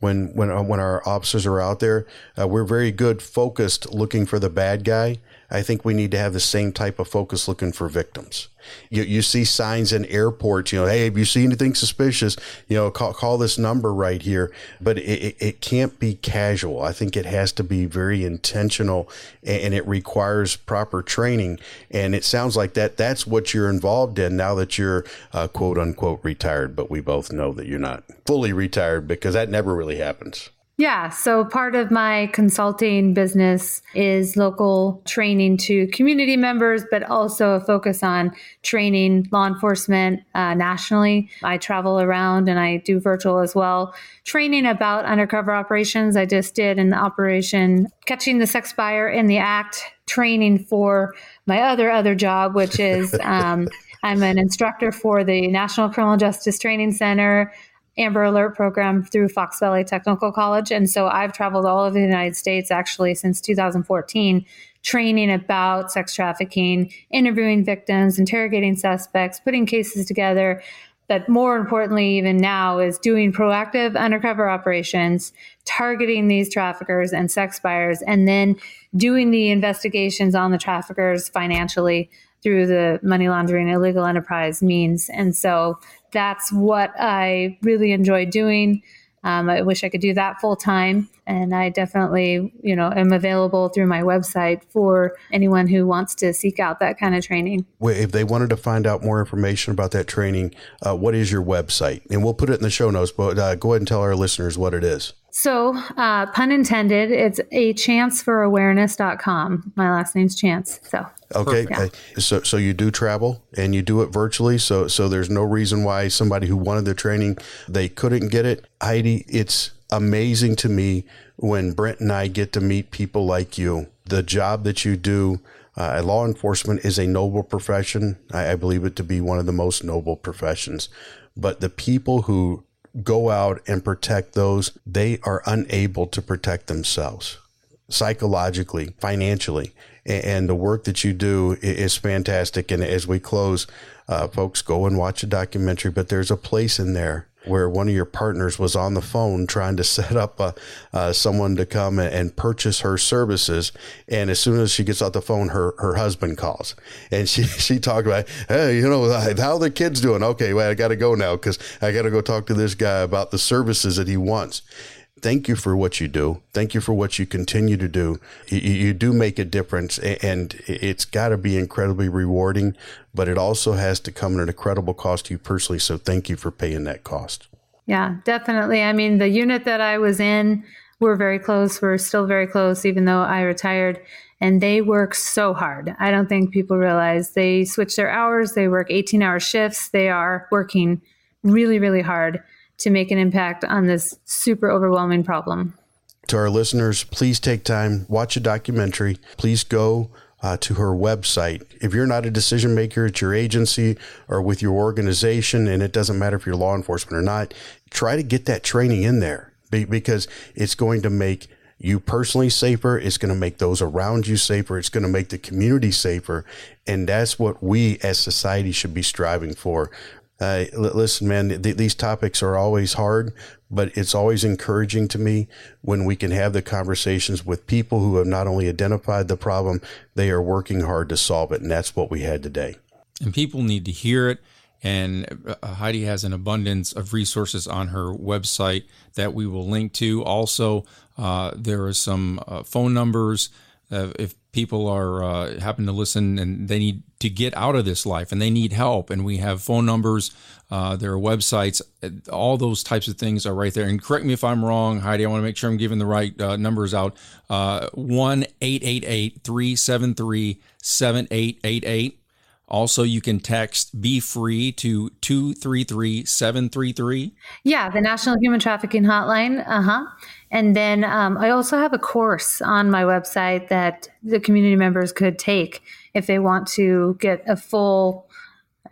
when when when our officers are out there. Uh, we're very good focused looking for the bad guy. I think we need to have the same type of focus looking for victims. You, you see signs in airports, you know, hey, if you see anything suspicious, you know, call, call this number right here. But it, it, can't be casual. I think it has to be very intentional and, and it requires proper training. And it sounds like that that's what you're involved in now that you're uh, quote unquote retired. But we both know that you're not fully retired because that never really happens. Yeah. So part of my consulting business is local training to community members, but also a focus on training law enforcement uh, nationally. I travel around and I do virtual as well, training about undercover operations. I just did an operation catching the sex buyer in the act, training for my other other job, which is um, I'm an instructor for the National Criminal Justice Training Center. Amber Alert program through Fox Valley Technical College. And so I've traveled all over the United States actually since 2014, training about sex trafficking, interviewing victims, interrogating suspects, putting cases together. But more importantly, even now, is doing proactive undercover operations, targeting these traffickers and sex buyers, and then doing the investigations on the traffickers financially through the money laundering illegal enterprise means. And so that's what I really enjoy doing. Um, I wish I could do that full time, and I definitely, you know, am available through my website for anyone who wants to seek out that kind of training. If they wanted to find out more information about that training, uh, what is your website? And we'll put it in the show notes, but uh, go ahead and tell our listeners what it is. So, uh, pun intended, it's a chance for awareness.com. My last name's Chance. So, okay. Yeah. So, so you do travel and you do it virtually. So, so there's no reason why somebody who wanted the training, they couldn't get it. Heidi, it's amazing to me when Brent and I get to meet people like you. The job that you do, uh, law enforcement is a noble profession. I, I believe it to be one of the most noble professions. But the people who go out and protect those they are unable to protect themselves psychologically, financially. And the work that you do is fantastic. And as we close, uh, folks, go and watch a documentary, but there's a place in there where one of your partners was on the phone trying to set up a, uh, someone to come and purchase her services. And as soon as she gets off the phone, her, her husband calls and she, she talked about, Hey, you know, how the kids doing? Okay. Well, I got to go now because I got to go talk to this guy about the services that he wants thank you for what you do. Thank you for what you continue to do. You, you do make a difference and it's got to be incredibly rewarding, but it also has to come at an incredible cost to you personally. So thank you for paying that cost. Yeah, definitely. I mean, the unit that I was in, we're very close. We're still very close, even though I retired. And they work so hard. I don't think people realize they switch their hours. They work 18 hour shifts. They are working really, really hard to make an impact on this super overwhelming problem. To our listeners, please take time, watch a documentary. Please go uh, to her website. If you're not a decision maker at your agency or with your organization, and it doesn't matter if you're law enforcement or not, try to get that training in there because it's going to make you personally safer. It's going to make those around you safer. It's going to make the community safer. And that's what we as society should be striving for. Uh, listen, man, th- these topics are always hard, but it's always encouraging to me when we can have the conversations with people who have not only identified the problem, they are working hard to solve it. And that's what we had today. And people need to hear it And uh, Heidi has an abundance of resources on her website that we will link to. Also, uh, there are some uh, phone numbers. Uh, if people are uh, happen to listen and they need to get out of this life and they need help, and we have phone numbers, uh, there are websites, all those types of things are right there. And correct me if I'm wrong, Heidi. I want to make sure I'm giving the right numbers out. Eight eight. Also, you can text Be Free to 233 733. Yeah, the National Human Trafficking Hotline. Uh huh. And then um, I also have a course on my website that the community members could take if they want to get a full.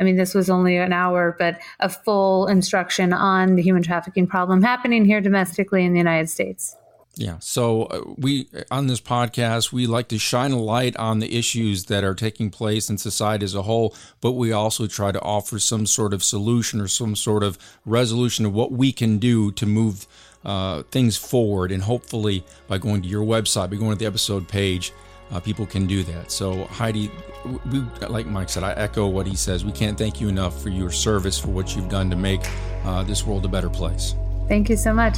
I mean, this was only an hour, but a full instruction on the human trafficking problem happening here domestically in the United States. Yeah. So uh, we on this podcast we like to shine a light on the issues that are taking place in society as a whole, but we also try to offer some sort of solution or some sort of resolution of what we can do to move uh, things forward. And hopefully, by going to your website, by going to the episode page, uh, people can do that. So Heidi, we, like Mike said, I echo what he says. We can't thank you enough for your service for what you've done to make uh, this world a better place. Thank you so much.